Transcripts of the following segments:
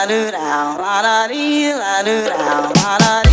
la do down, la da dee, la do down, la da dee.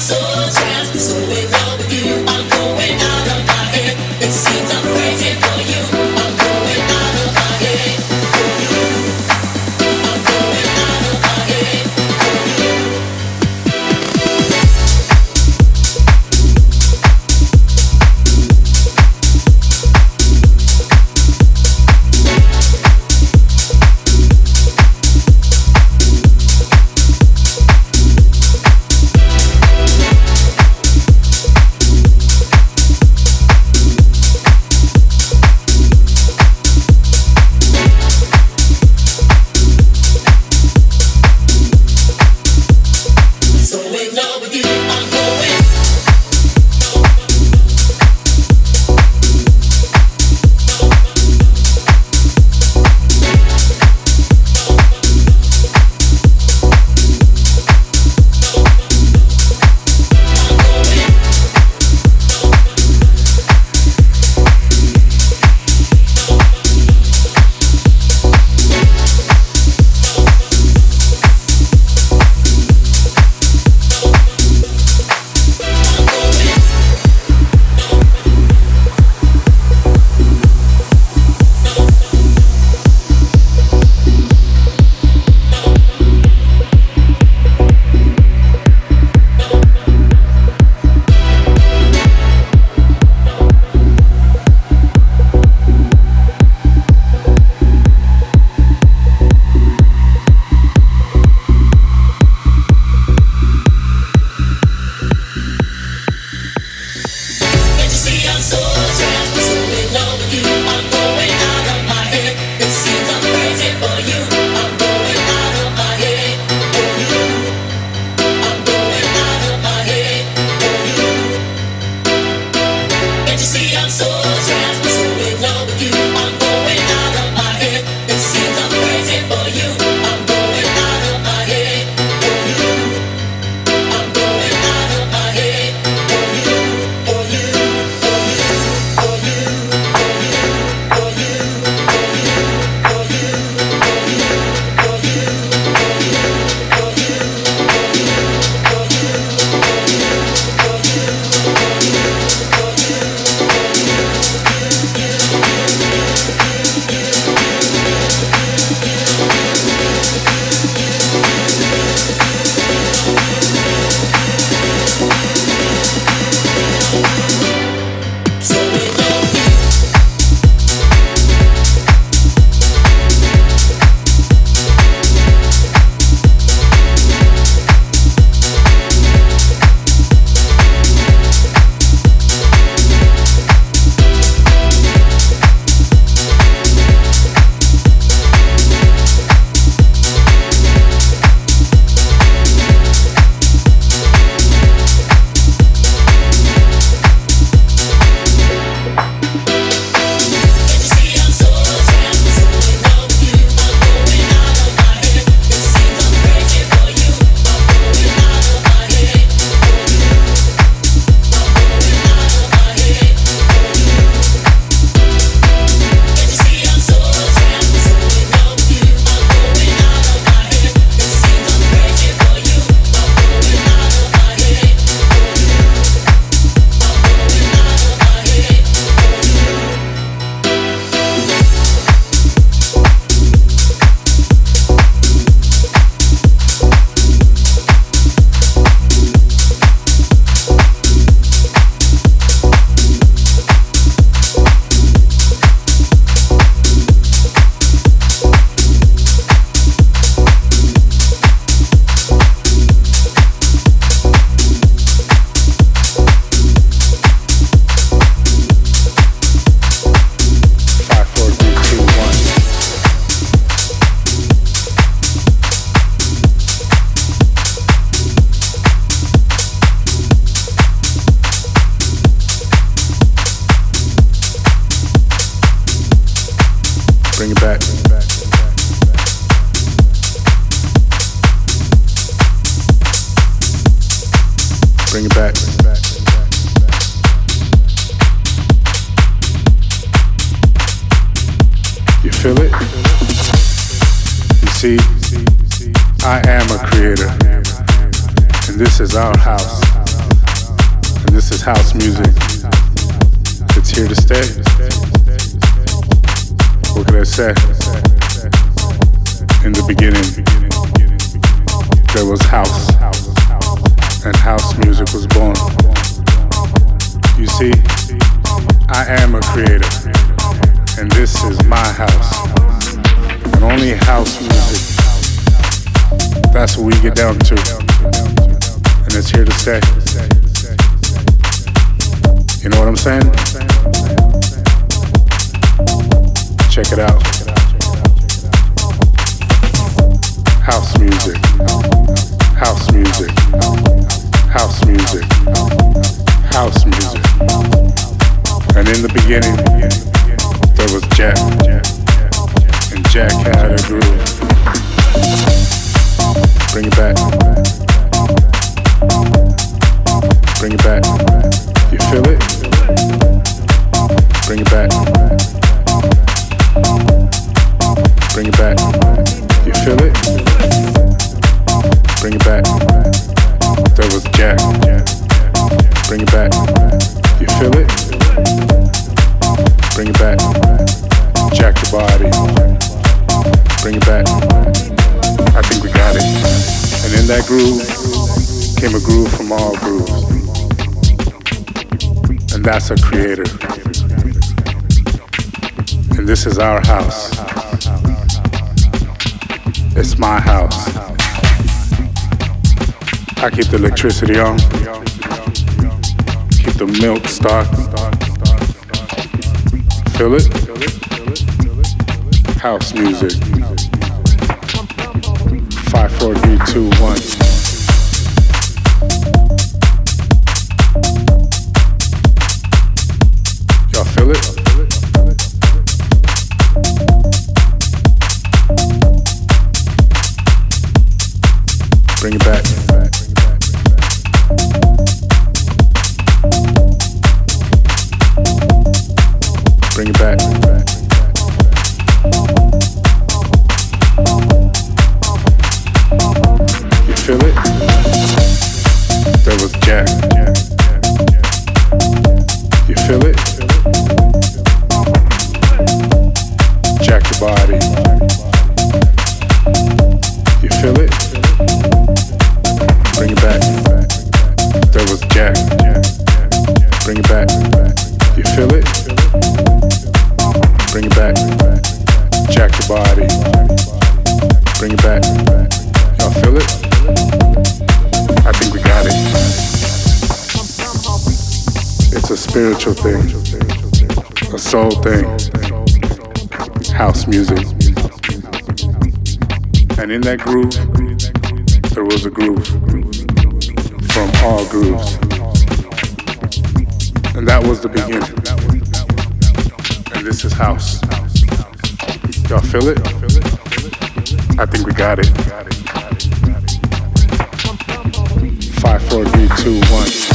See, I so a creator, House music. House music. House music. House music. And in the beginning, there was Jack. And Jack had a groove. Bring it back. Bring it back. You feel it? Bring it back. That's a creator. And this is our house. It's my house. I keep the electricity on, keep the milk stocked. Fill it? House music. Five, four, three, two, one. Thing, house music. And in that groove, there was a groove from all grooves. And that was the beginning. And this is house. Y'all feel it? I think we got it. Five, four, three, two, one.